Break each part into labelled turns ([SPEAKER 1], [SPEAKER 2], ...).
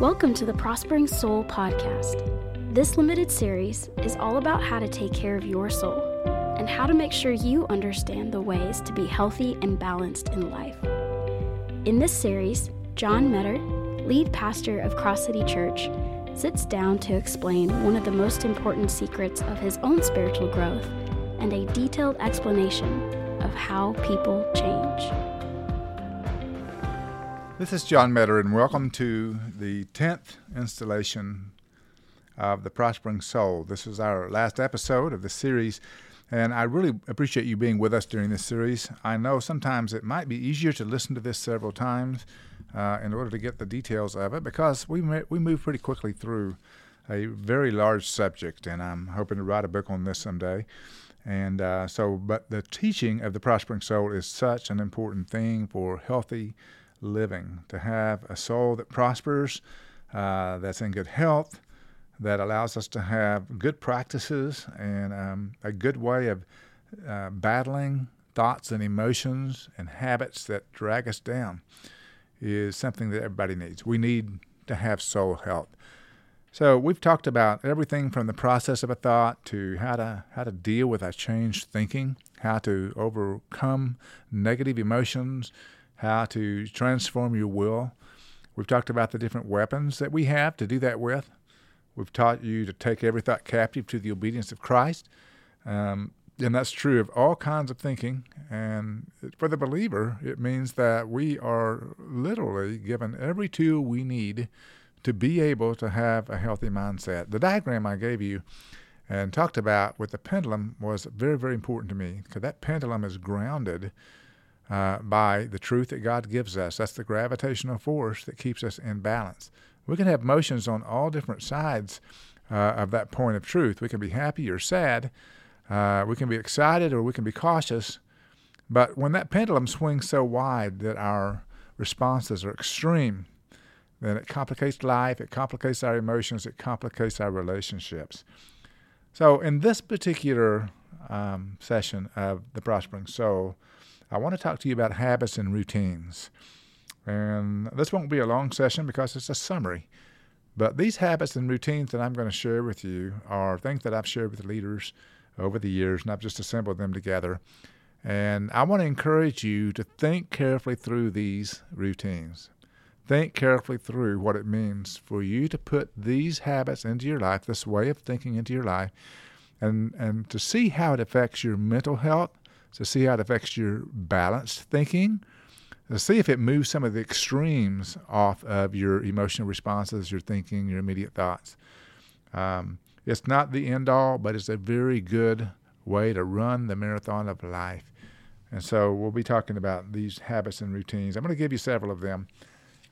[SPEAKER 1] Welcome to the Prospering Soul podcast. This limited series is all about how to take care of your soul and how to make sure you understand the ways to be healthy and balanced in life. In this series, John Meador, lead pastor of Cross City Church, sits down to explain one of the most important secrets of his own spiritual growth and a detailed explanation of how people change.
[SPEAKER 2] This is John Meador, and welcome to the 10th installation of The Prospering Soul. This is our last episode of the series, and I really appreciate you being with us during this series. I know sometimes it might be easier to listen to this several times uh, in order to get the details of it because we, we move pretty quickly through a very large subject, and I'm hoping to write a book on this someday. And uh, so, but the teaching of the prospering soul is such an important thing for healthy living, to have a soul that prospers, uh, that's in good health, that allows us to have good practices and um, a good way of uh, battling thoughts and emotions and habits that drag us down is something that everybody needs. We need to have soul health. So we've talked about everything from the process of a thought to how to how to deal with our changed thinking, how to overcome negative emotions, how to transform your will. We've talked about the different weapons that we have to do that with. We've taught you to take every thought captive to the obedience of Christ. Um, and that's true of all kinds of thinking. And for the believer, it means that we are literally given every tool we need to be able to have a healthy mindset. The diagram I gave you and talked about with the pendulum was very, very important to me because that pendulum is grounded uh, by the truth that God gives us. That's the gravitational force that keeps us in balance. We can have motions on all different sides uh, of that point of truth. We can be happy or sad. Uh, we can be excited or we can be cautious. But when that pendulum swings so wide that our responses are extreme, then it complicates life, it complicates our emotions, it complicates our relationships. So, in this particular um, session of The Prospering Soul, I want to talk to you about habits and routines. And this won't be a long session because it's a summary. But these habits and routines that I'm going to share with you are things that I've shared with leaders over the years, and I've just assembled them together. And I want to encourage you to think carefully through these routines. Think carefully through what it means for you to put these habits into your life, this way of thinking into your life, and, and to see how it affects your mental health, to see how it affects your balanced thinking, to see if it moves some of the extremes off of your emotional responses, your thinking, your immediate thoughts. Um, it's not the end all, but it's a very good way to run the marathon of life. And so we'll be talking about these habits and routines. I'm going to give you several of them,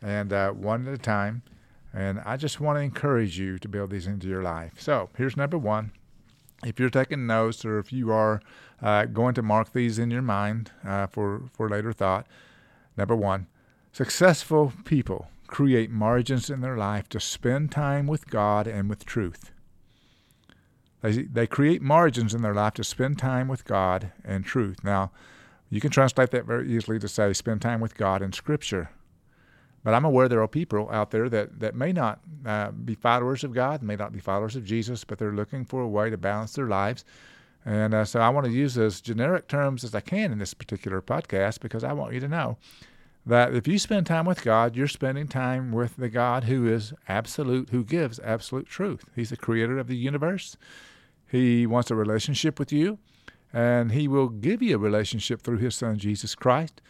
[SPEAKER 2] and uh, one at a time. And I just want to encourage you to build these into your life. So here's number one if you're taking notes or if you are uh, going to mark these in your mind uh, for, for later thought, number one, successful people create margins in their life to spend time with God and with truth. They, they create margins in their life to spend time with God and truth. Now, you can translate that very easily to say spend time with God and Scripture. But I'm aware there are people out there that, that may not uh, be followers of God, may not be followers of Jesus, but they're looking for a way to balance their lives. And uh, so I want to use as generic terms as I can in this particular podcast because I want you to know that if you spend time with God, you're spending time with the God who is absolute, who gives absolute truth. He's the creator of the universe. He wants a relationship with you, and He will give you a relationship through His Son, Jesus Christ.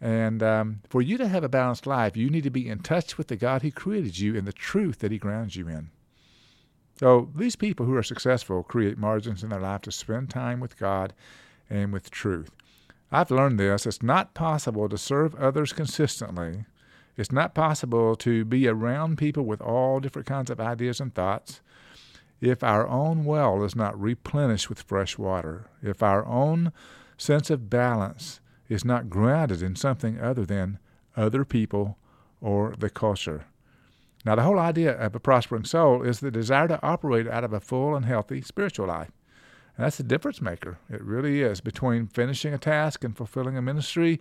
[SPEAKER 2] And um, for you to have a balanced life, you need to be in touch with the God who created you and the truth that He grounds you in. So these people who are successful create margins in their life to spend time with God and with truth. I've learned this. It's not possible to serve others consistently. It's not possible to be around people with all different kinds of ideas and thoughts if our own well is not replenished with fresh water, if our own sense of balance is not grounded in something other than other people or the culture. Now, the whole idea of a prospering soul is the desire to operate out of a full and healthy spiritual life. And that's the difference maker. It really is between finishing a task and fulfilling a ministry,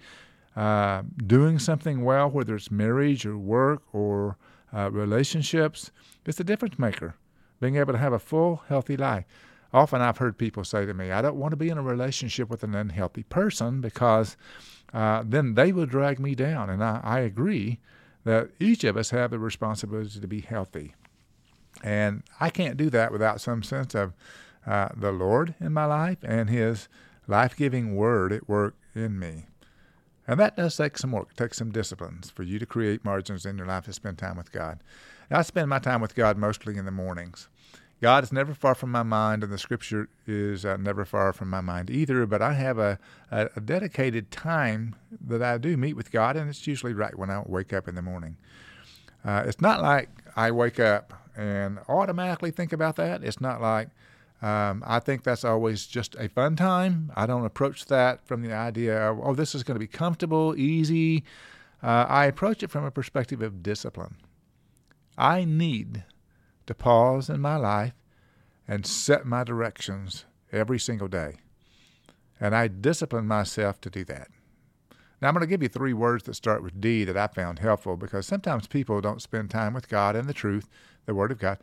[SPEAKER 2] uh, doing something well, whether it's marriage or work or uh, relationships. It's the difference maker, being able to have a full, healthy life. Often I've heard people say to me, I don't want to be in a relationship with an unhealthy person because uh, then they will drag me down. And I, I agree that each of us have the responsibility to be healthy. And I can't do that without some sense of uh, the Lord in my life and His life giving word at work in me. And that does take some work, take some disciplines for you to create margins in your life to spend time with God. I spend my time with God mostly in the mornings. God is never far from my mind, and the Scripture is uh, never far from my mind either. But I have a, a, a, dedicated time that I do meet with God, and it's usually right when I wake up in the morning. Uh, it's not like I wake up and automatically think about that. It's not like um, I think that's always just a fun time. I don't approach that from the idea of, oh, this is going to be comfortable, easy. Uh, I approach it from a perspective of discipline. I need to pause in my life and set my directions every single day. And I discipline myself to do that. Now, I'm going to give you three words that start with D that I found helpful because sometimes people don't spend time with God and the truth, the Word of God,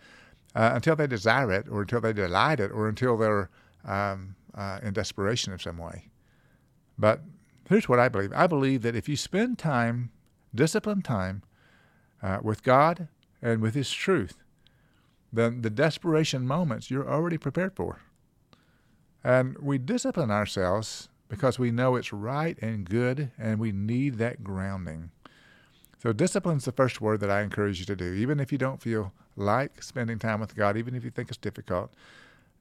[SPEAKER 2] uh, until they desire it or until they delight it or until they're um, uh, in desperation in some way. But here's what I believe I believe that if you spend time, disciplined time, uh, with God and with His truth, then the desperation moments you're already prepared for. And we discipline ourselves because we know it's right and good and we need that grounding. So, discipline is the first word that I encourage you to do, even if you don't feel like spending time with God, even if you think it's difficult,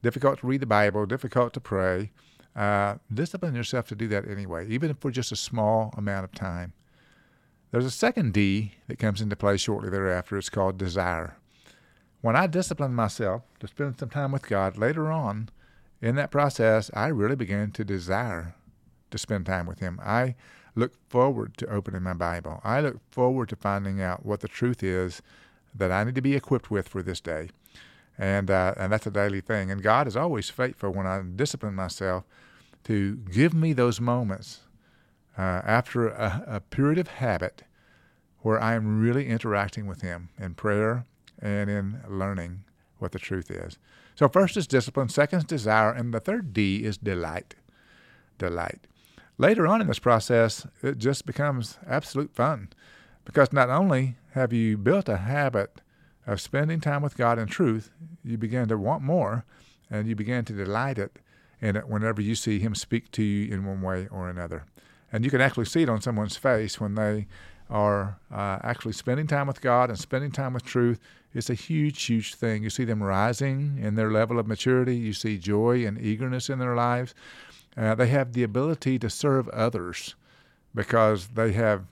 [SPEAKER 2] difficult to read the Bible, difficult to pray. Uh, discipline yourself to do that anyway, even for just a small amount of time. There's a second D that comes into play shortly thereafter. It's called desire when I disciplined myself to spend some time with God later on in that process, I really began to desire to spend time with Him. I look forward to opening my Bible. I look forward to finding out what the truth is that I need to be equipped with for this day. And, uh, and that's a daily thing. And God is always faithful when I discipline myself to give me those moments uh, after a, a period of habit where I am really interacting with Him in prayer and in learning what the truth is. So, first is discipline, second is desire, and the third D is delight. Delight. Later on in this process, it just becomes absolute fun because not only have you built a habit of spending time with God in truth, you begin to want more and you begin to delight it in it whenever you see Him speak to you in one way or another. And you can actually see it on someone's face when they are uh, actually spending time with God and spending time with truth it's a huge, huge thing. You see them rising in their level of maturity. You see joy and eagerness in their lives. Uh, they have the ability to serve others because they have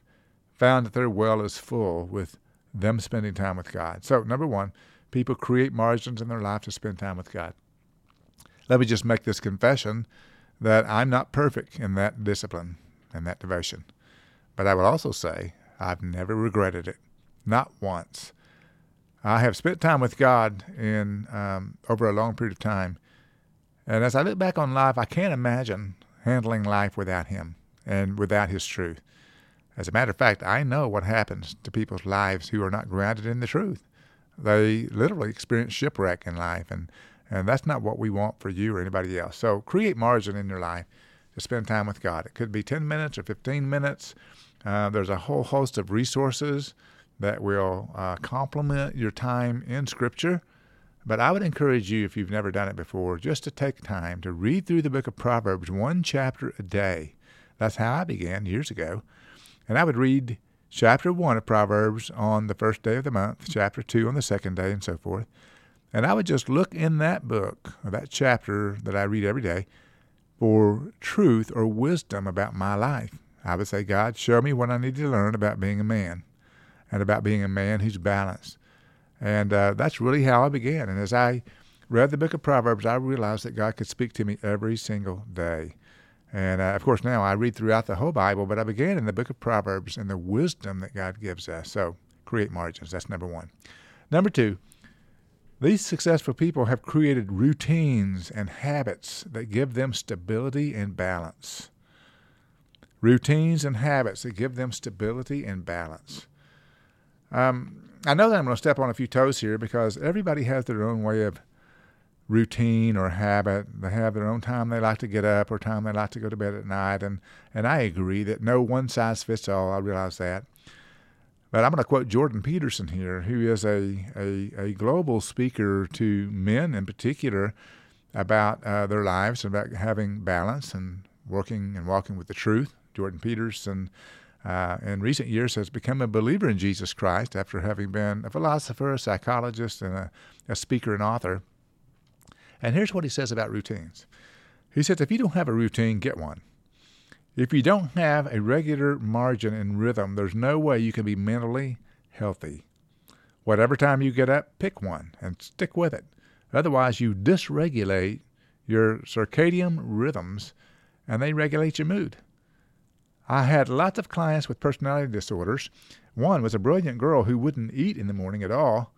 [SPEAKER 2] found that their well is full with them spending time with God. So, number one, people create margins in their life to spend time with God. Let me just make this confession that I'm not perfect in that discipline and that devotion. But I will also say I've never regretted it, not once. I have spent time with God in um, over a long period of time, and as I look back on life, I can't imagine handling life without Him and without His truth. As a matter of fact, I know what happens to people's lives who are not grounded in the truth. They literally experience shipwreck in life, and and that's not what we want for you or anybody else. So create margin in your life to spend time with God. It could be 10 minutes or 15 minutes. Uh, there's a whole host of resources that will uh, complement your time in Scripture. But I would encourage you, if you've never done it before, just to take time to read through the book of Proverbs one chapter a day. That's how I began years ago. And I would read chapter one of Proverbs on the first day of the month, chapter two on the second day, and so forth. And I would just look in that book, or that chapter that I read every day, for truth or wisdom about my life. I would say, God, show me what I need to learn about being a man and about being a man who's balanced. And uh, that's really how I began. And as I read the book of Proverbs, I realized that God could speak to me every single day. And uh, of course, now I read throughout the whole Bible, but I began in the book of Proverbs and the wisdom that God gives us. So create margins. That's number one. Number two, these successful people have created routines and habits that give them stability and balance. Routines and habits that give them stability and balance. Um, I know that I'm going to step on a few toes here because everybody has their own way of routine or habit. They have their own time they like to get up or time they like to go to bed at night. And, and I agree that no one size fits all. I realize that. But I'm going to quote Jordan Peterson here, who is a, a, a global speaker to men in particular about uh, their lives, and about having balance and working and walking with the truth. Jordan Peterson, uh, in recent years, has become a believer in Jesus Christ after having been a philosopher, a psychologist, and a, a speaker and author. And here's what he says about routines. He says, if you don't have a routine, get one. If you don't have a regular margin and rhythm, there's no way you can be mentally healthy. Whatever time you get up, pick one and stick with it. Otherwise, you dysregulate your circadian rhythms and they regulate your mood. I had lots of clients with personality disorders. One was a brilliant girl who wouldn't eat in the morning at all,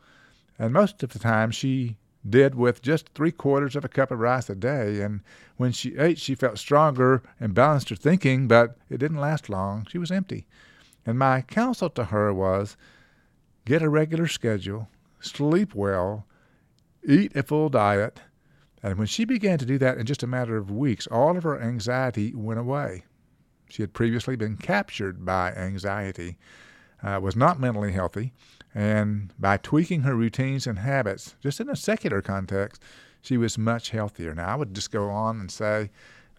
[SPEAKER 2] and most of the time she did with just three quarters of a cup of rice a day. And when she ate, she felt stronger and balanced her thinking, but it didn't last long. She was empty. And my counsel to her was get a regular schedule, sleep well, eat a full diet. And when she began to do that in just a matter of weeks, all of her anxiety went away. She had previously been captured by anxiety, uh, was not mentally healthy, and by tweaking her routines and habits, just in a secular context, she was much healthier. Now, I would just go on and say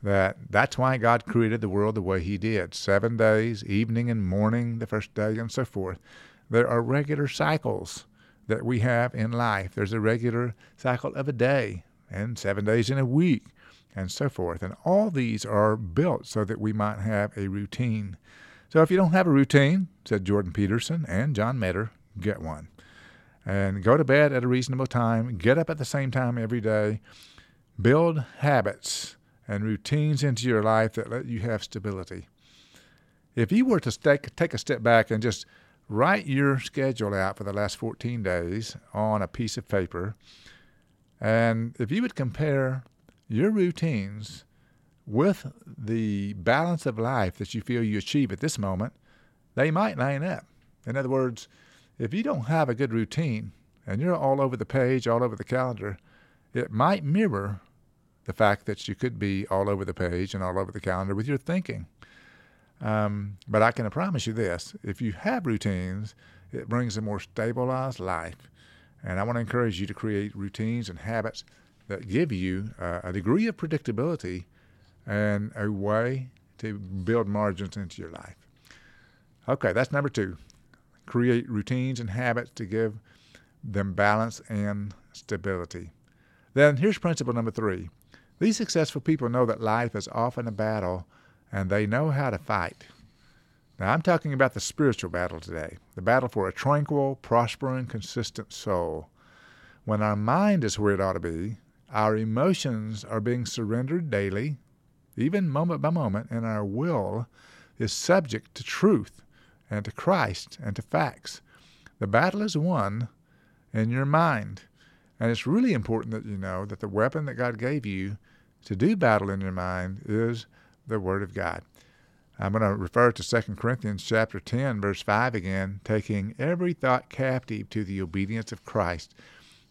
[SPEAKER 2] that that's why God created the world the way He did seven days, evening and morning, the first day, and so forth. There are regular cycles that we have in life. There's a regular cycle of a day and seven days in a week, and so forth. And all these are built so that we might have a routine. So if you don't have a routine, said Jordan Peterson and John Meador, get one. And go to bed at a reasonable time, get up at the same time every day, build habits and routines into your life that let you have stability. If you were to take, take a step back and just write your schedule out for the last 14 days on a piece of paper, and if you would compare your routines with the balance of life that you feel you achieve at this moment, they might line up. In other words, if you don't have a good routine and you're all over the page, all over the calendar, it might mirror the fact that you could be all over the page and all over the calendar with your thinking. Um, but I can promise you this if you have routines, it brings a more stabilized life. And I want to encourage you to create routines and habits that give you uh, a degree of predictability and a way to build margins into your life. Okay, that's number two create routines and habits to give them balance and stability. Then here's principle number three. These successful people know that life is often a battle and they know how to fight. Now, I'm talking about the spiritual battle today, the battle for a tranquil, prospering, consistent soul. When our mind is where it ought to be, our emotions are being surrendered daily, even moment by moment, and our will is subject to truth and to Christ and to facts. The battle is won in your mind. And it's really important that you know that the weapon that God gave you to do battle in your mind is the Word of God. I'm going to refer to 2 Corinthians chapter 10 verse 5 again, taking every thought captive to the obedience of Christ.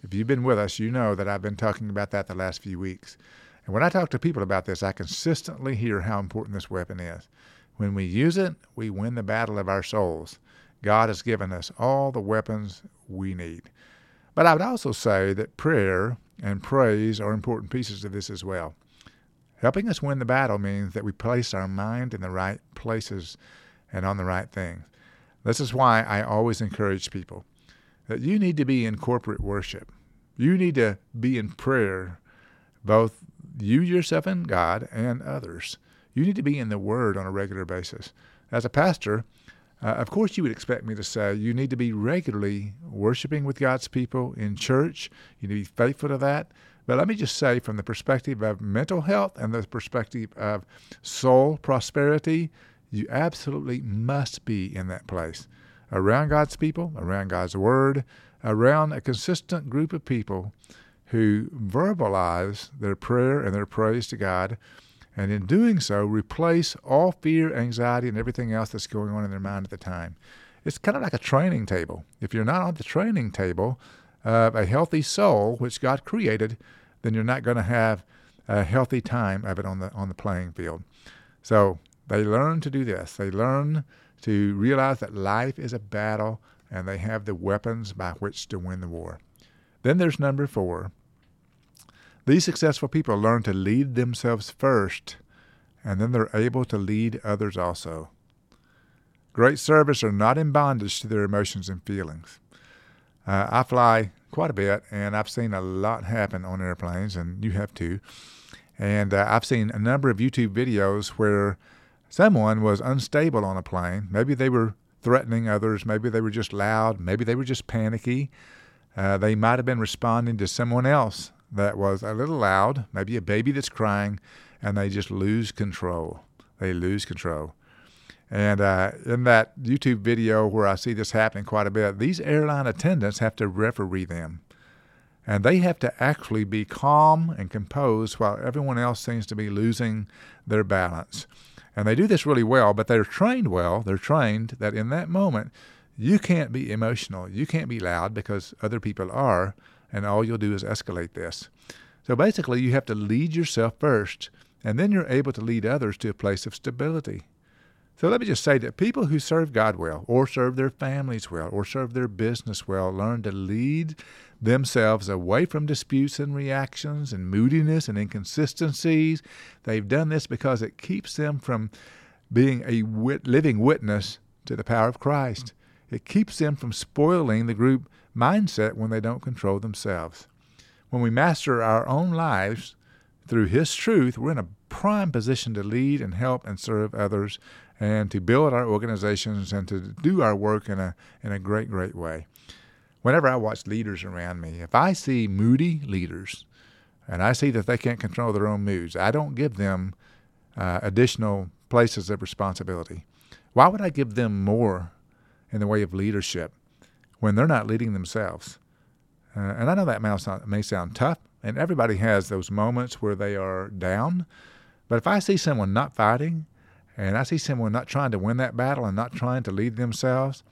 [SPEAKER 2] If you've been with us, you know that I've been talking about that the last few weeks. And when I talk to people about this, I consistently hear how important this weapon is. When we use it, we win the battle of our souls. God has given us all the weapons we need. But I would also say that prayer and praise are important pieces of this as well. Helping us win the battle means that we place our mind in the right places and on the right things. This is why I always encourage people that you need to be in corporate worship. You need to be in prayer, both you yourself and God and others. You need to be in the Word on a regular basis. As a pastor, uh, of course, you would expect me to say you need to be regularly worshiping with God's people in church. You need to be faithful to that. But let me just say, from the perspective of mental health and the perspective of soul prosperity, you absolutely must be in that place around God's people, around God's Word, around a consistent group of people who verbalize their prayer and their praise to God and in doing so, replace all fear, anxiety, and everything else that's going on in their mind at the time. it's kind of like a training table. If you're not on the training table of a healthy soul, which God created, then you're not going to have a healthy time of it on the on the playing field. So they learn to do this. They learn to realize that life is a battle and they have the weapons by which to win the war. Then there's number four. These successful people learn to lead themselves first, and then they're able to lead others also. Great servers are not in bondage to their emotions and feelings. Uh, I fly quite a bit, and I've seen a lot happen on airplanes, and you have too. And uh, I've seen a number of YouTube videos where someone was unstable on a plane. Maybe they were threatening others. Maybe they were just loud. Maybe they were just panicky. Uh, they might have been responding to someone else that was a little loud, maybe a baby that's crying, and they just lose control. They lose control. And uh, in that YouTube video where I see this happening quite a bit, these airline attendants have to referee them. And they have to actually be calm and composed while everyone else seems to be losing their balance. And they do this really well, but they're trained well. They're trained that in that moment, you can't be emotional. You can't be loud because other people are, and all you'll do is escalate this. So basically, you have to lead yourself first, and then you're able to lead others to a place of stability. So let me just say that people who serve God well, or serve their families well, or serve their business well, learn to lead themselves away from disputes and reactions and moodiness and inconsistencies. They've done this because it keeps them from being a wit- living witness to the power of Christ. It keeps them from spoiling the group mindset when they don't control themselves. When we master our own lives through His truth, we're in a prime position to lead and help and serve others and to build our organizations and to do our work in a, in a great, great way. Whenever I watch leaders around me, if I see moody leaders and I see that they can't control their own moods, I don't give them uh, additional places of responsibility. Why would I give them more in the way of leadership when they're not leading themselves? Uh, and I know that may sound, may sound tough, and everybody has those moments where they are down. But if I see someone not fighting, and I see someone not trying to win that battle and not trying to lead themselves,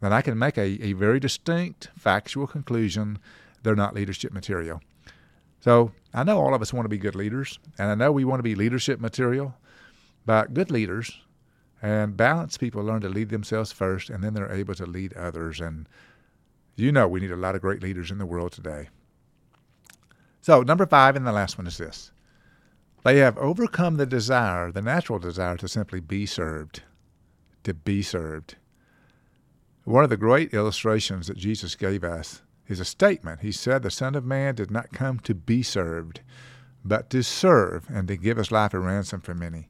[SPEAKER 2] then I can make a, a very distinct factual conclusion they're not leadership material. So I know all of us want to be good leaders, and I know we want to be leadership material, but good leaders and balanced people learn to lead themselves first, and then they're able to lead others. And you know we need a lot of great leaders in the world today. So, number five, and the last one is this they have overcome the desire, the natural desire to simply be served, to be served. One of the great illustrations that Jesus gave us is a statement. He said, The Son of Man did not come to be served, but to serve and to give his life a ransom for many.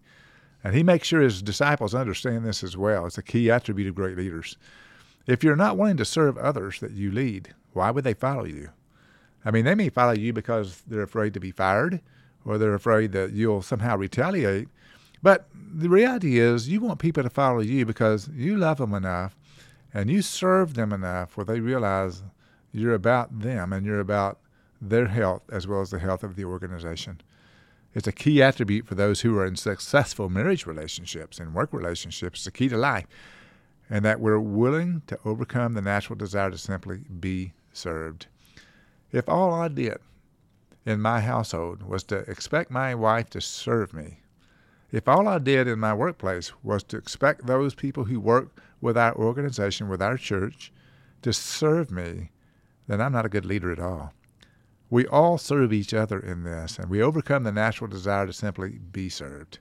[SPEAKER 2] And he makes sure his disciples understand this as well. It's a key attribute of great leaders. If you're not willing to serve others that you lead, why would they follow you? I mean, they may follow you because they're afraid to be fired or they're afraid that you'll somehow retaliate. But the reality is, you want people to follow you because you love them enough and you serve them enough where they realize you're about them and you're about their health as well as the health of the organization. It's a key attribute for those who are in successful marriage relationships and work relationships. It's a key to life. And that we're willing to overcome the natural desire to simply be served. If all I did in my household was to expect my wife to serve me. If all I did in my workplace was to expect those people who work with our organization, with our church, to serve me, then I'm not a good leader at all. We all serve each other in this, and we overcome the natural desire to simply be served.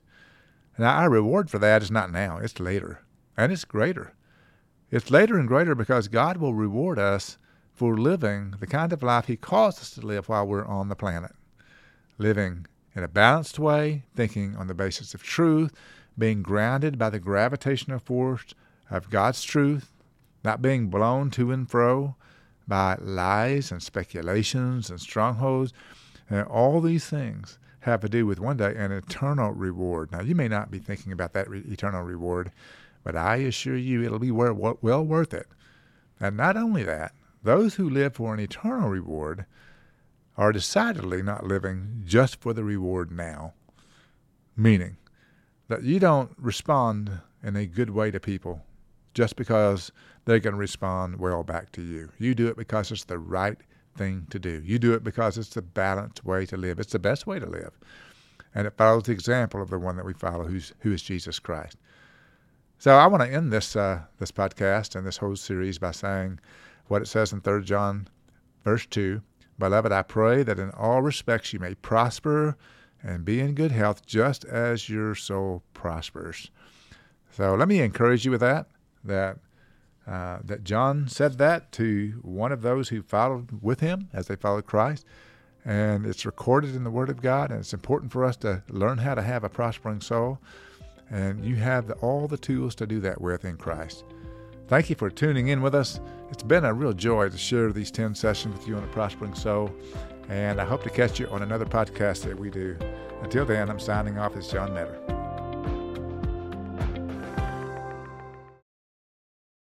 [SPEAKER 2] Now, our reward for that is not now, it's later, and it's greater. It's later and greater because God will reward us for living the kind of life He calls us to live while we're on the planet. Living in a balanced way, thinking on the basis of truth, being grounded by the gravitational force of God's truth, not being blown to and fro by lies and speculations and strongholds. And all these things have to do with one day an eternal reward. Now, you may not be thinking about that re- eternal reward, but I assure you it'll be well, well worth it. And not only that, those who live for an eternal reward are decidedly not living just for the reward now. Meaning that you don't respond in a good way to people just because going to respond well back to you. You do it because it's the right thing to do. You do it because it's the balanced way to live. It's the best way to live. And it follows the example of the one that we follow, who's, who is Jesus Christ. So I want to end this uh, this podcast and this whole series by saying what it says in 3 John verse 2. Beloved, I pray that in all respects you may prosper and be in good health just as your soul prospers. So let me encourage you with that, that uh, that John said that to one of those who followed with him as they followed Christ. And it's recorded in the Word of God, and it's important for us to learn how to have a prospering soul. And you have the, all the tools to do that with in Christ. Thank you for tuning in with us. It's been a real joy to share these 10 sessions with you on a prospering soul. And I hope to catch you on another podcast that we do. Until then, I'm signing off as John Meador.